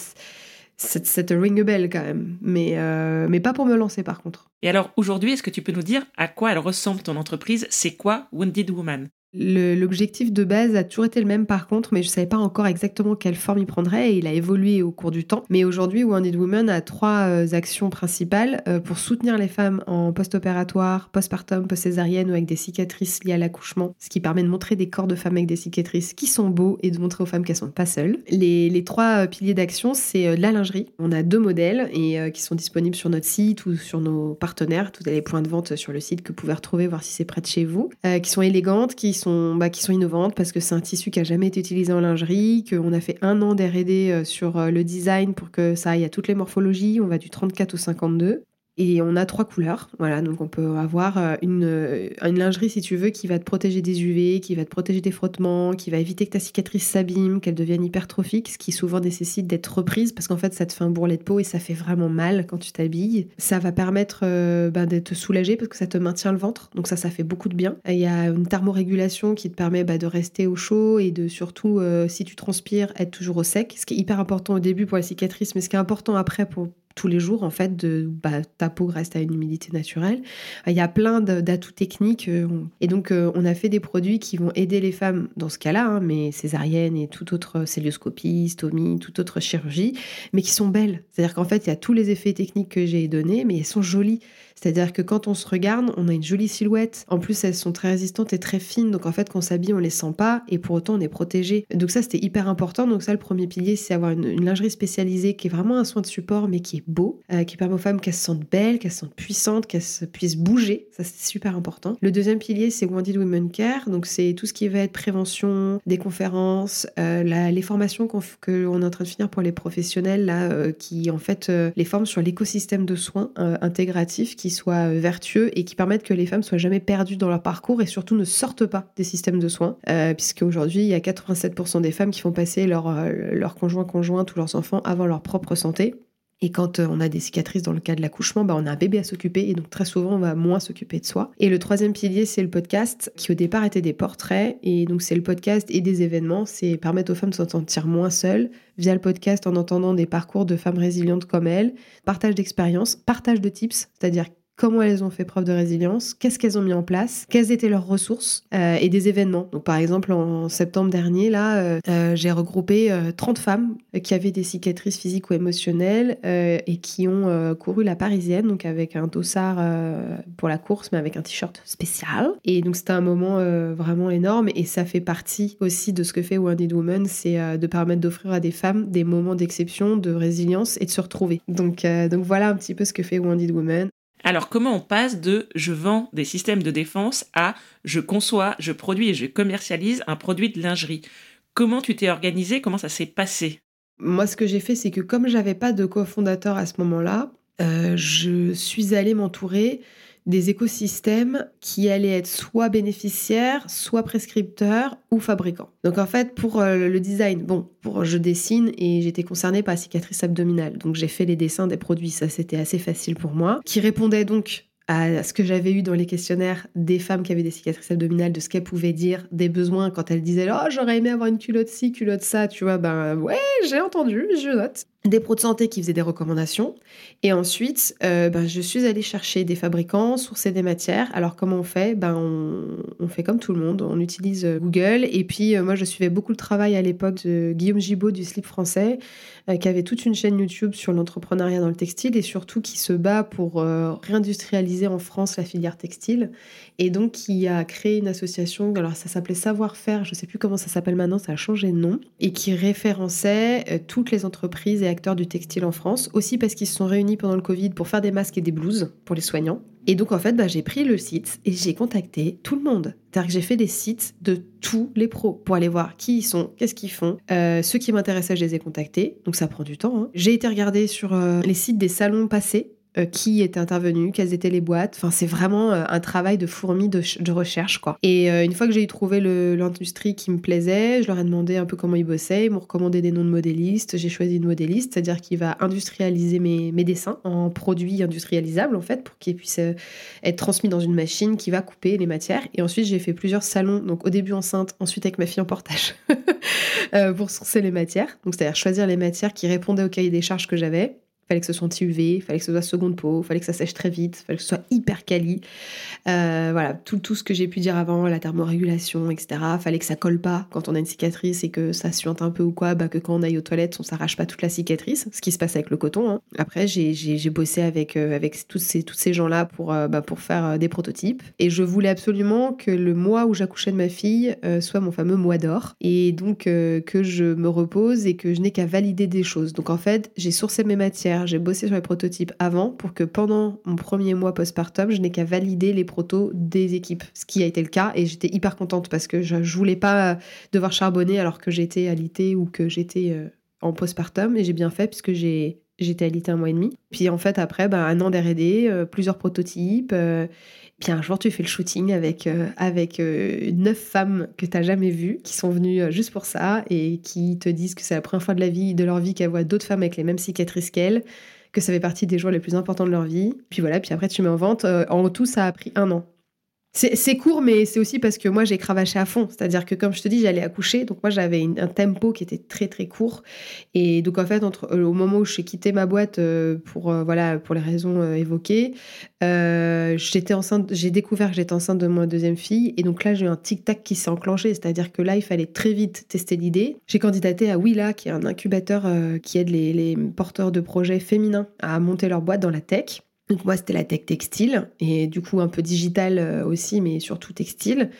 ça te, ring a bell quand même. Mais, euh, mais pas pour me lancer, par contre. Et alors, aujourd'hui, est-ce que tu peux nous dire à quoi elle ressemble ton entreprise? C'est quoi Wounded Woman? L'objectif de base a toujours été le même par contre, mais je ne savais pas encore exactement quelle forme il prendrait et il a évolué au cours du temps. Mais aujourd'hui, Wounded Woman a trois euh, actions principales euh, pour soutenir les femmes en post-opératoire, postpartum, post-césarienne ou avec des cicatrices liées à l'accouchement, ce qui permet de montrer des corps de femmes avec des cicatrices qui sont beaux et de montrer aux femmes qu'elles sont pas seules. Les, trois euh, piliers d'action, c'est la lingerie. On a deux modèles et qui sont disponibles sur notre site ou sur nos partenaires. Tous les points de vente sur le site que vous pouvez retrouver, voir si c'est près de chez vous, qui sont élégantes, qui sont bah, qui sont innovantes parce que c'est un tissu qui a jamais été utilisé en lingerie, qu'on a fait un an d'R&D euh, sur euh, le design pour que ça aille à toutes les morphologies. On va du 34 au 52. Et on a trois couleurs, voilà, donc on peut avoir euh, une, euh, une, lingerie si tu veux qui va te protéger des UV, qui va te protéger des frottements, qui va éviter que ta cicatrice s'abîme, qu'elle devienne hypertrophique, ce qui souvent nécessite d'être reprise parce qu'en fait ça te fait un bourrelet de peau et ça fait vraiment mal quand tu t'habilles. Ça va permettre euh, ben, parce que ça te maintient le ventre, donc ça ça fait beaucoup de bien. Il y a une thermorégulation qui te permet bah, de rester au chaud et de surtout si tu transpires être toujours au sec, ce qui est hyper important au début pour la cicatrice, mais ce qui est important après pour tous les jours, en fait, de, bah, ta peau reste à une humidité naturelle. Il y a plein d'atouts techniques. Euh, et donc, euh, on a fait des produits qui vont aider les femmes dans ce cas-là, hein, mais césarienne et toute autre célioscopie, stomie, toute autre chirurgie, mais qui sont belles. C'est-à-dire qu'en fait, il y a tous les effets techniques que j'ai donnés, mais elles sont jolies. C'est-à-dire que quand on se regarde, on a une jolie silhouette. En plus, elles sont très résistantes et très fines. Donc en fait, quand on s'habille, on les sent pas et pour autant, on est protégé. Donc ça, c'était hyper important. Donc ça, le premier pilier, c'est avoir une, lingerie spécialisée qui est vraiment un soin de support, mais qui est beau, euh, qui permet aux femmes qu'elles se sentent belles, qu'elles se sentent puissantes, qu'elles puissent bouger. Ça, c'est super important. Le deuxième pilier, c'est Wounded Women Care. Donc, c'est tout ce qui va être prévention, des conférences, euh, les formations qu'on est en train de finir pour les professionnels, là, euh, qui en fait les forment sur l'écosystème de soins intégratifs soit vertueux et qui permettent que les femmes soient jamais perdues dans leur parcours et surtout ne sortent pas des systèmes de soins, puisque aujourd'hui, il y a 87% des femmes qui font passer leur, leur conjoint, ou leurs enfants avant leur propre santé. Et quand euh, on a des cicatrices dans le cas de l'accouchement, bah on a un bébé à s'occuper et donc très souvent on va moins s'occuper de soi. Et le troisième pilier, c'est le podcast qui au départ était des portraits. Et donc c'est le podcast et des événements, c'est permettre aux femmes de se sentir moins seules via le podcast en entendant des parcours de femmes résilientes comme elles, partage d'expériences, partage de tips, c'est-à-dire comment elles ont fait preuve de résilience, qu'est-ce qu'elles ont mis en place, quelles étaient leurs ressources euh, et des événements? Donc par exemple en septembre dernier, là, euh, euh, j'ai regroupé 30 femmes qui avaient des cicatrices physiques ou émotionnelles et qui ont couru la Parisienne, donc avec un dossard pour la course, mais avec un t-shirt spécial. Et donc c'était un moment vraiment énorme et ça fait partie aussi de ce que fait Wounded Woman, c'est de permettre d'offrir à des femmes des moments d'exception, de résilience et de se retrouver. Donc, donc voilà un petit peu ce que fait Wounded Woman. Alors comment on passe de je vends des systèmes de défense à je conçois, je produis et je commercialise un produit de lingerie Comment tu t'es organisé? Comment ça s'est passé? Moi, ce que j'ai fait, c'est que comme j'avais pas de cofondateur à ce moment-là, euh, je suis allée m'entourer des écosystèmes qui allaient être soit bénéficiaires, soit prescripteurs ou fabricants. Donc en fait, pour euh, le design, bon, pour je dessine et j'étais concernée par la cicatrice abdominale. Donc j'ai fait les dessins des produits, ça c'était assez facile pour moi, qui répondait donc à ce que j'avais eu dans les questionnaires des femmes qui avaient des cicatrices abdominales, de ce qu'elles pouvaient dire, des besoins quand elles disaient Oh, j'aurais aimé avoir une culotte ci, culotte ça, tu vois, ben ouais, j'ai entendu, je note des pros de santé qui faisaient des recommandations. Et ensuite, euh, ben, je suis allée chercher des fabricants, sourcer des matières. Alors comment on fait? Ben, on, fait comme tout le monde, on utilise euh, Google. Et puis euh, moi, je suivais beaucoup le travail à l'époque de Guillaume Gibaud du Slip français, qui avait toute une chaîne YouTube sur l'entrepreneuriat dans le textile et surtout qui se bat pour réindustrialiser en France la filière textile. Et donc qui a créé une association, alors ça s'appelait Savoir-faire, je ne sais plus comment ça s'appelle maintenant, ça a changé de nom, et qui référençait toutes les entreprises et du textile en France, aussi parce qu'ils se sont réunis pendant le Covid pour faire des masques et des blouses pour les soignants. Et donc en fait, bah, j'ai pris le site et j'ai contacté tout le monde. C'est-à-dire que j'ai fait des sites de tous les pros pour aller voir qui ils sont, qu'est-ce qu'ils font. Euh, ceux qui m'intéressaient, je les ai contactés. Donc ça prend du temps. Hein. J'ai été regarder sur euh, les sites des salons passés qui était intervenu, quelles étaient les boîtes. Enfin, c'est vraiment euh, un travail de fourmi de, recherche, quoi. Et euh, une fois que j'ai trouvé l'industrie qui me plaisait, je leur ai demandé un peu comment ils bossaient. Ils m'ont recommandé des noms de modélistes. J'ai choisi une modéliste, c'est-à-dire qui va industrialiser mes, mes, dessins en produits industrialisables, en fait, pour qu'ils puissent être transmis dans une machine qui va couper les matières. Et ensuite, j'ai fait plusieurs salons, donc au début enceinte, ensuite avec ma fille en portage, pour sourcer les matières. Donc, c'est-à-dire choisir les matières qui répondaient au cahier des charges que j'avais fallait que ce soit anti-UV, fallait que ce soit seconde peau, fallait que ça sèche très vite, fallait que ce soit hyper quali. Euh, voilà, tout, tout ce que j'ai pu dire avant, la thermorégulation, etc. Fallait que ça colle pas quand on a une cicatrice et que ça suinte un peu ou quoi, bah que quand on aille aux toilettes, on s'arrache pas toute la cicatrice, ce qui se passe avec le coton. Hein. Après, j'ai bossé avec, euh, avec tous ces, tous ces gens-là pour, euh, bah, pour faire des prototypes. Et je voulais absolument que le mois où j'accouchais de ma fille soit mon fameux mois d'or. Et donc que je me repose et que je n'ai qu'à valider des choses. Donc en fait, j'ai sourcé mes matières j'ai bossé sur les prototypes avant pour que pendant mon premier mois postpartum, je n'ai qu'à valider les protos des équipes, ce qui a été le cas et j'étais hyper contente parce que je, je voulais pas devoir charbonner alors que j'étais alité ou que j'étais euh, en postpartum et j'ai bien fait puisque j'ai j'étais alité un mois et demi. Puis en fait après ben, un an d'R&D, euh, plusieurs prototypes euh, puis un jour, tu fais le shooting avec, euh, avec euh, neuf femmes que tu n'as jamais vues, qui sont venues euh, juste pour ça et qui te disent que c'est la première fois de, la vie, de leur vie qu'elles voient d'autres femmes avec les mêmes cicatrices qu'elles, que ça fait partie des jours les plus importants de leur vie. Puis voilà, puis après, tu mets en vente. en tout, ça a pris un an. C'est court, mais c'est aussi parce que moi, j'ai cravaché à fond. C'est-à-dire que, comme je te dis, j'allais accoucher. Donc, moi, j'avais un tempo qui était très, très court. Et donc, en fait, entre, euh, au moment où j'ai quitté ma boîte euh, pour, euh, voilà, pour les raisons évoquées, j'étais enceinte, j'ai découvert que j'étais enceinte de ma deuxième fille. Et donc là, j'ai eu un tic-tac qui s'est enclenché. C'est-à-dire que là, il fallait très vite tester l'idée. J'ai candidaté à Willa, qui est un incubateur qui aide les, les porteurs de projets féminins à monter leur boîte dans la tech. Donc moi, c'était la tech textile et du coup un peu digital euh, aussi, mais surtout textile.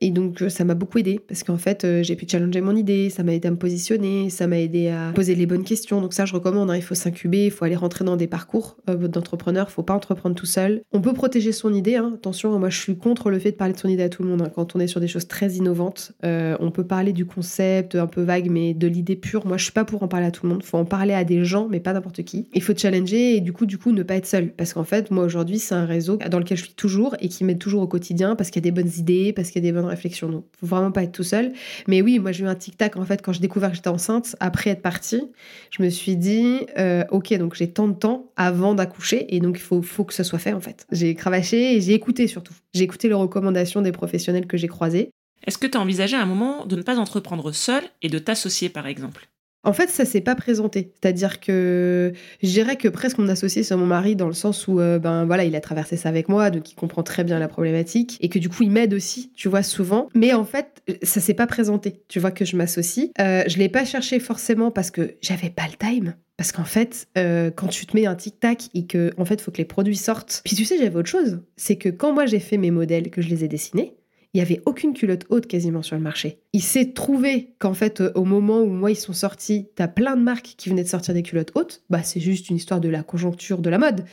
Et donc euh, ça m'a beaucoup aidé parce qu'en fait, euh, j'ai pu challenger mon idée, ça m'a aidé à me positionner, ça m'a aidé à poser les bonnes questions. Donc ça, je recommande, hein, il faut s'incuber, il faut aller rentrer dans des parcours d'entrepreneur, faut pas entreprendre tout seul. On peut protéger son idée, hein. attention, moi je suis contre le fait de parler de son idée à tout le monde. Hein. Quand on est sur des choses très innovantes, on peut parler du concept un peu vague, mais de l'idée pure, moi je suis pas pour en parler à tout le monde. Faut en parler à des gens, mais pas n'importe qui. Il faut challenger et du coup, du coup, ne pas être seul parce en fait, moi aujourd'hui, c'est un réseau dans lequel je suis toujours et qui m'aide toujours au quotidien parce qu'il y a des bonnes idées, parce qu'il y a des bonnes réflexions. Donc, faut vraiment pas être tout seul. Mais oui, moi j'ai eu un tic-tac en fait quand je découvert que j'étais enceinte, après être partie, je me suis dit, euh, ok, donc j'ai tant de temps avant d'accoucher et donc il faut, faut que ce soit fait en fait. J'ai cravaché et j'ai écouté surtout. J'ai écouté les recommandations des professionnels que j'ai croisés. Est-ce que tu as envisagé à un moment de ne pas entreprendre seul et de t'associer par exemple? En fait, ça s'est pas présenté. C'est-à-dire que je dirais que presque mon associé, c'est mon mari, dans le sens où, euh, ben voilà, il a traversé ça avec moi, donc il comprend très bien la problématique et que du coup, il m'aide aussi, tu vois, souvent. Mais en fait, ça s'est pas présenté. Tu vois que je m'associe. Euh, je l'ai pas cherché forcément parce que j'avais pas le time. Parce qu'en fait, euh, quand tu te mets un tic-tac et que, en fait, faut que les produits sortent. Puis tu sais, j'avais autre chose. C'est que quand moi j'ai fait mes modèles, que je les ai dessinés, il n'y avait aucune culotte haute quasiment sur le marché. Il s'est trouvé qu'en fait, euh, au moment où moi ils sont sortis, t'as plein de marques qui venaient de sortir des culottes hautes. Bah, c'est juste une histoire de la conjoncture de la mode.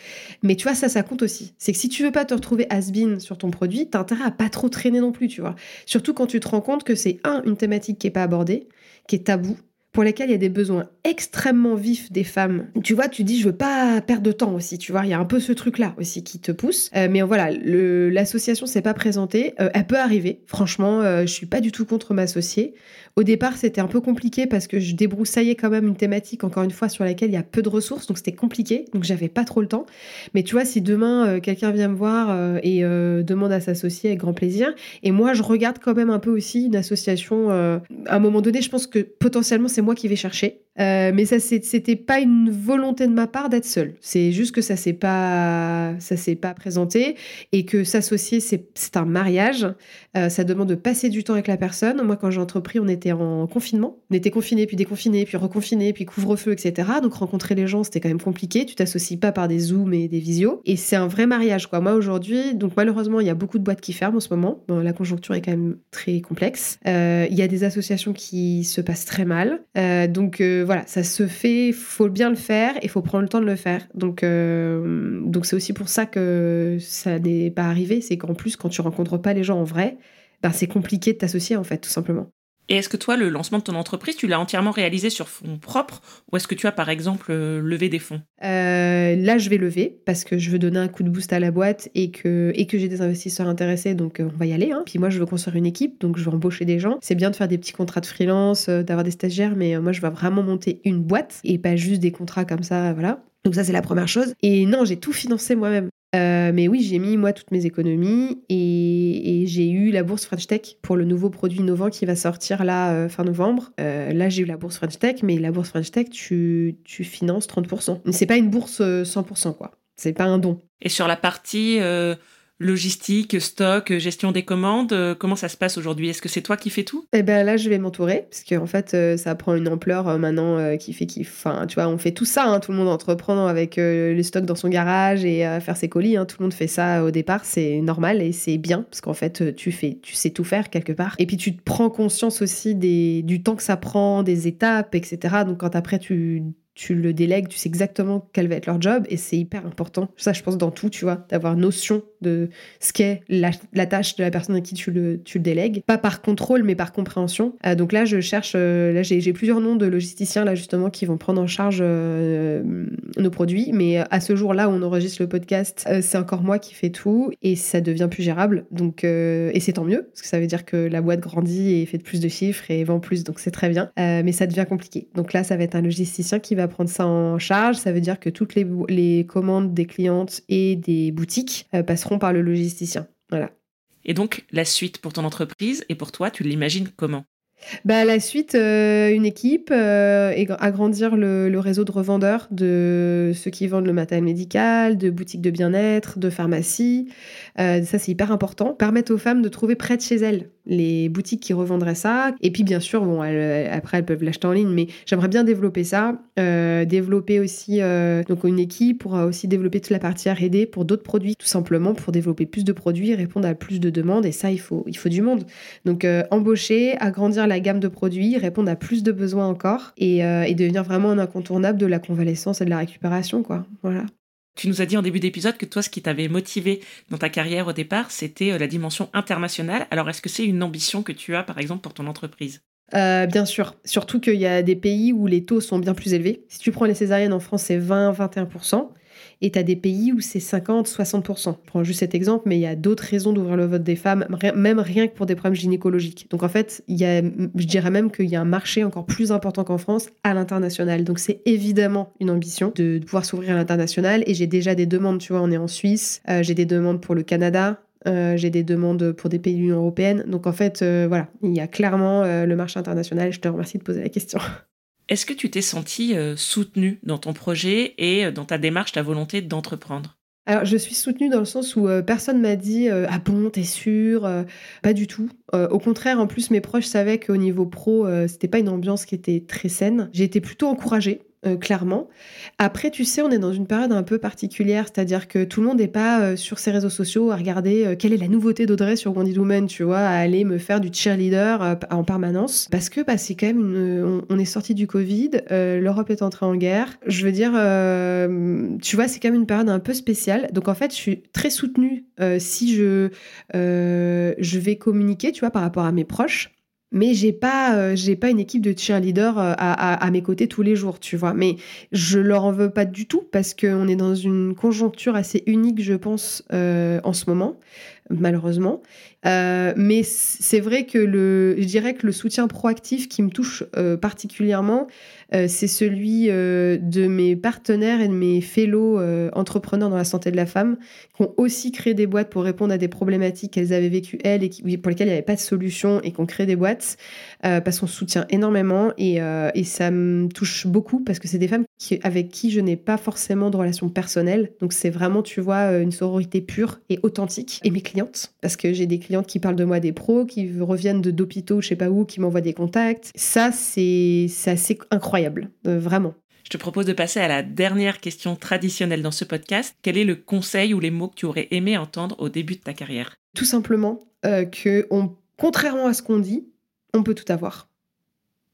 Mais tu vois, ça, ça compte aussi. C'est que si tu veux pas te retrouver has-been sur ton produit, t'as intérêt à pas trop traîner non plus, tu vois. Surtout quand tu te rends compte que c'est un, une thématique qui est pas abordée, qui est tabou, pour lesquels il y a des besoins extrêmement vifs des femmes. Tu vois, tu dis je veux pas perdre de temps aussi, tu vois, il y a un peu ce truc là aussi qui te pousse. Euh, mais voilà, l'association s'est pas présentée, euh, elle peut arriver. Franchement, euh, je suis pas du tout contre m'associer. Au départ, c'était un peu compliqué parce que je débroussaillais quand même une thématique, encore une fois, sur laquelle il y a peu de ressources, donc c'était compliqué, donc j'avais pas trop le temps. Mais tu vois, si demain euh, quelqu'un vient me voir et demande à s'associer avec grand plaisir, et moi je regarde quand même un peu aussi une association, à un moment donné, je pense que potentiellement c'est moi qui vais chercher. Mais ça, c'était pas une volonté de ma part d'être seule. C'est juste que ça s'est pas, ça s'est pas présenté et que s'associer, c'est un mariage. ça demande de passer du temps avec la personne. Moi, quand j'ai entrepris, on était en confinement. On était confiné, puis déconfiné, puis reconfiné, puis couvre-feu, etc. Donc rencontrer les gens, c'était quand même compliqué. Tu t'associes pas par des zooms et des visios. Et c'est un vrai mariage, quoi. Moi, aujourd'hui, donc malheureusement, il y a beaucoup de boîtes qui ferment en ce moment. la conjoncture est quand même très complexe. Euh, il y a des associations qui se passent très mal. Euh, donc euh, voilà, ça se fait, faut bien le faire et faut prendre le temps de le faire. Donc donc c'est aussi pour ça que ça n'est pas arrivé. C'est qu'en plus, quand tu rencontres pas les gens en vrai, ben, c'est compliqué de t'associer en fait, tout simplement. Et est-ce que toi, le lancement de ton entreprise, tu l'as entièrement réalisé sur fonds propres ou est-ce que tu as par exemple euh, levé des fonds? Euh, Là, je vais lever parce que je veux donner un coup de boost à la boîte et que, j'ai des investisseurs intéressés, donc euh, on va y aller. Hein. Puis moi, je veux construire une équipe, donc je veux embaucher des gens. C'est bien de faire des petits contrats de freelance, d'avoir des stagiaires, mais moi, je veux vraiment monter une boîte et pas juste des contrats comme ça, voilà. Donc ça, c'est la première chose. Et non, j'ai tout financé moi-même. Euh, mais oui, j'ai mis moi toutes mes économies et, j'ai eu la bourse French Tech pour le nouveau produit innovant qui va sortir là euh, fin novembre. Euh, là, j'ai eu la bourse French Tech, mais la bourse French Tech, tu, tu finances 30%. C'est pas une bourse 100%, quoi. C'est pas un don. Et sur la partie logistique, stock, gestion des commandes euh, Comment ça se passe aujourd'hui? Est-ce que c'est toi qui fais tout? Eh ben là, je vais m'entourer parce qu'en fait, euh, ça prend une ampleur euh, maintenant qui fait qu'il, enfin, tu vois, on fait tout ça. Hein, tout le monde entreprend avec le stock dans son garage et faire ses colis. Hein, tout le monde fait ça au départ, c'est normal et c'est bien parce qu'en fait, tu fais, tu sais tout faire quelque part. Et puis tu prends conscience aussi des, du temps que ça prend, des étapes, etc. Donc quand après tu tu le délègues, tu sais exactement quel va être leur job et c'est hyper important. Ça, je pense dans tout, tu vois, d'avoir notion de ce qu'est la, tâche de la personne à qui tu le, tu le délègues. Pas par contrôle, mais par compréhension. Euh, donc là, je cherche, euh, là, j'ai plusieurs noms de logisticiens, là, justement, qui vont prendre en charge euh, nos produits. Mais à ce jour-là où on enregistre le podcast, c'est encore moi qui fais tout et ça devient plus gérable. Donc, et c'est tant mieux, parce que ça veut dire que la boîte grandit et fait de plus de chiffres et vend plus, donc c'est très bien. mais ça devient compliqué. Donc là, ça va être un logisticien qui va prendre ça en charge. Ça veut dire que toutes les, commandes des clientes et des boutiques euh, passeront par le logisticien. Voilà. Et donc, la suite pour ton entreprise et pour toi, tu l'imagines comment? Bah, la suite, euh, une équipe, euh, et agrandir le, réseau de revendeurs, de ceux qui vendent le matériel médical, de boutiques de bien-être, de pharmacie. ça, c'est hyper important. Permettre aux femmes de trouver près de chez elles les boutiques qui revendraient ça. Et puis bien sûr, bon, après elles peuvent l'acheter en ligne, mais j'aimerais bien développer ça, euh, développer aussi euh, donc une équipe pour aussi développer toute la partie R&D pour d'autres produits, tout simplement pour développer plus de produits, répondre à plus de demandes. Et ça, il faut il faut du monde. Donc embaucher, agrandir la gamme de produits, répondre à plus de besoins encore et, et devenir vraiment un incontournable de la convalescence et de la récupération, quoi. Voilà. Tu nous as dit en début d'épisode que toi, ce qui t'avait motivé dans ta carrière au départ, c'était euh, la dimension internationale. Alors, est-ce que c'est une ambition que tu as, par exemple, pour ton entreprise? Euh, bien sûr, surtout qu'il y a des pays où les taux sont bien plus élevés. Si tu prends les césariennes en France, c'est 20-21%. Et tu as des pays où c'est 50-60%. Je prends juste cet exemple, mais il y a d'autres raisons d'ouvrir le vote des femmes, même rien que pour des problèmes gynécologiques. Donc en fait, il y a, je dirais même qu'il y a un marché encore plus important qu'en France à l'international. Donc c'est évidemment une ambition de, pouvoir s'ouvrir à l'international. Et j'ai déjà des demandes, tu vois, on est en Suisse, euh, j'ai des demandes pour le Canada, euh, j'ai des demandes pour des pays de l'Union européenne. Donc en fait, euh, voilà, il y a clairement le marché international. Je te remercie de poser la question. Est-ce que tu t'es senti euh, soutenu dans ton projet et euh, dans ta démarche, ta volonté d'entreprendre? Alors, je suis soutenue dans le sens où euh, personne m'a dit Ah bon, t'es sûr Pas du tout. au contraire, en plus, mes proches savaient qu'au niveau pro, c'était pas une ambiance qui était très saine. J'ai été plutôt encouragée. Euh, clairement. Après, tu sais, on est dans une période un peu particulière, c'est-à-dire que tout le monde n'est pas euh, sur ses réseaux sociaux à regarder euh, quelle est la nouveauté d'Audrey sur Wonder Woman, tu vois, à aller me faire du cheerleader en permanence. Parce que bah, c'est quand même une... on, est sorti du Covid, l'Europe est entrée en guerre. Je veux dire, tu vois, c'est quand même une période un peu spéciale. Donc en fait, je suis très soutenue si je, je vais communiquer, tu vois, par rapport à mes proches mais j'ai pas euh, j'ai pas une équipe de cheerleaders euh, à, mes côtés tous les jours tu vois. Mais je leur en veux pas du tout parce qu'on est dans une conjoncture assez unique je pense euh, en ce moment malheureusement. Mais c'est vrai que le je dirais que le soutien proactif qui me touche particulièrement euh, c'est celui euh, de mes partenaires et de mes fellow euh, entrepreneurs dans la santé de la femme qui ont aussi créé des boîtes pour répondre à des problématiques qu'elles avaient vécues elles et pour lesquelles il n'y avait pas de solution et qu'on crée des boîtes parce qu'on soutient énormément et, ça me touche beaucoup parce que c'est des femmes avec qui je n'ai pas forcément de relation personnelle. Donc c'est vraiment, tu vois, une sororité pure et authentique. Et mes clientes, parce que j'ai des clientes qui parlent de moi des pros, qui reviennent de d'hôpitaux, je sais pas où, qui m'envoient des contacts. Ça, c'est assez incroyable euh, vraiment. Je te propose de passer à la dernière question traditionnelle dans ce podcast. Quel est le conseil ou les mots que tu aurais aimé entendre au début de ta carrière? Tout simplement euh, que, contrairement à ce qu'on dit, on peut tout avoir,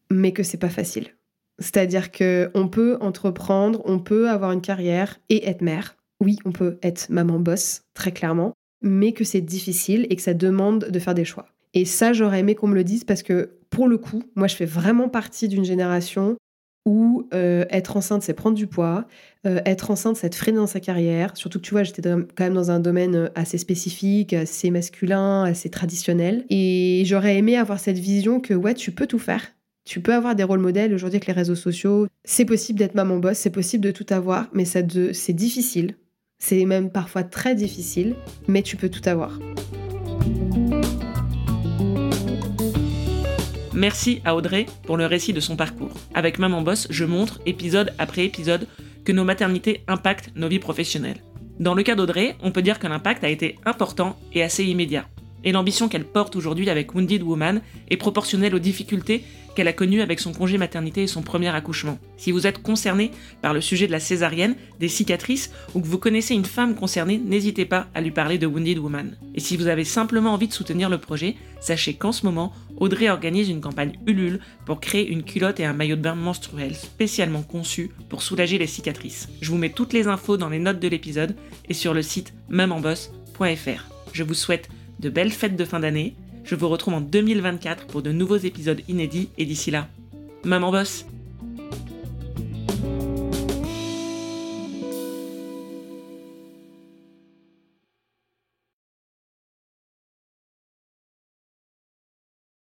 mais que c'est pas facile. C'est-à-dire que on peut entreprendre, on peut avoir une carrière et être mère. Oui, on peut être maman boss, très clairement, mais que c'est difficile et que ça demande de faire des choix. Et ça, j'aurais aimé qu'on me le dise parce que, pour le coup, moi, je fais vraiment partie d'une génération où euh, être enceinte, c'est prendre du poids, euh, être enceinte, c'est être freiné dans sa carrière. Surtout que tu vois, j'étais quand même dans un domaine euh, assez spécifique, assez masculin, assez traditionnel. Et j'aurais aimé avoir cette vision que ouais, tu peux tout faire. Tu peux avoir des rôles modèles aujourd'hui avec les réseaux sociaux. C'est possible d'être maman boss, c'est possible de tout avoir, mais ça c'est difficile. C'est même parfois très difficile, mais tu peux tout avoir. Merci à Audrey pour le récit de son parcours. Avec Maman Boss, je montre, épisode après épisode, que nos maternités impactent nos vies professionnelles. Dans le cas d'Audrey, on peut dire que l'impact a été important et assez immédiat. Et l'ambition qu'elle porte aujourd'hui avec Wounded Woman est proportionnelle aux difficultés qu'elle a connu avec son congé maternité et son premier accouchement. Si vous êtes concerné par le sujet de la césarienne, des cicatrices ou que vous connaissez une femme concernée, n'hésitez pas à lui parler de Wounded Woman. Et si vous avez simplement envie de soutenir le projet, sachez qu'en ce moment, Audrey organise une campagne Ulule pour créer une culotte et un maillot de bain menstruel spécialement conçus pour soulager les cicatrices. Je vous mets toutes les infos dans les notes de l'épisode et sur le site mememboss.fr. Je vous souhaite de belles fêtes de fin d'année je vous retrouve en 2024 pour de nouveaux épisodes inédits. Et d'ici là, maman bosse.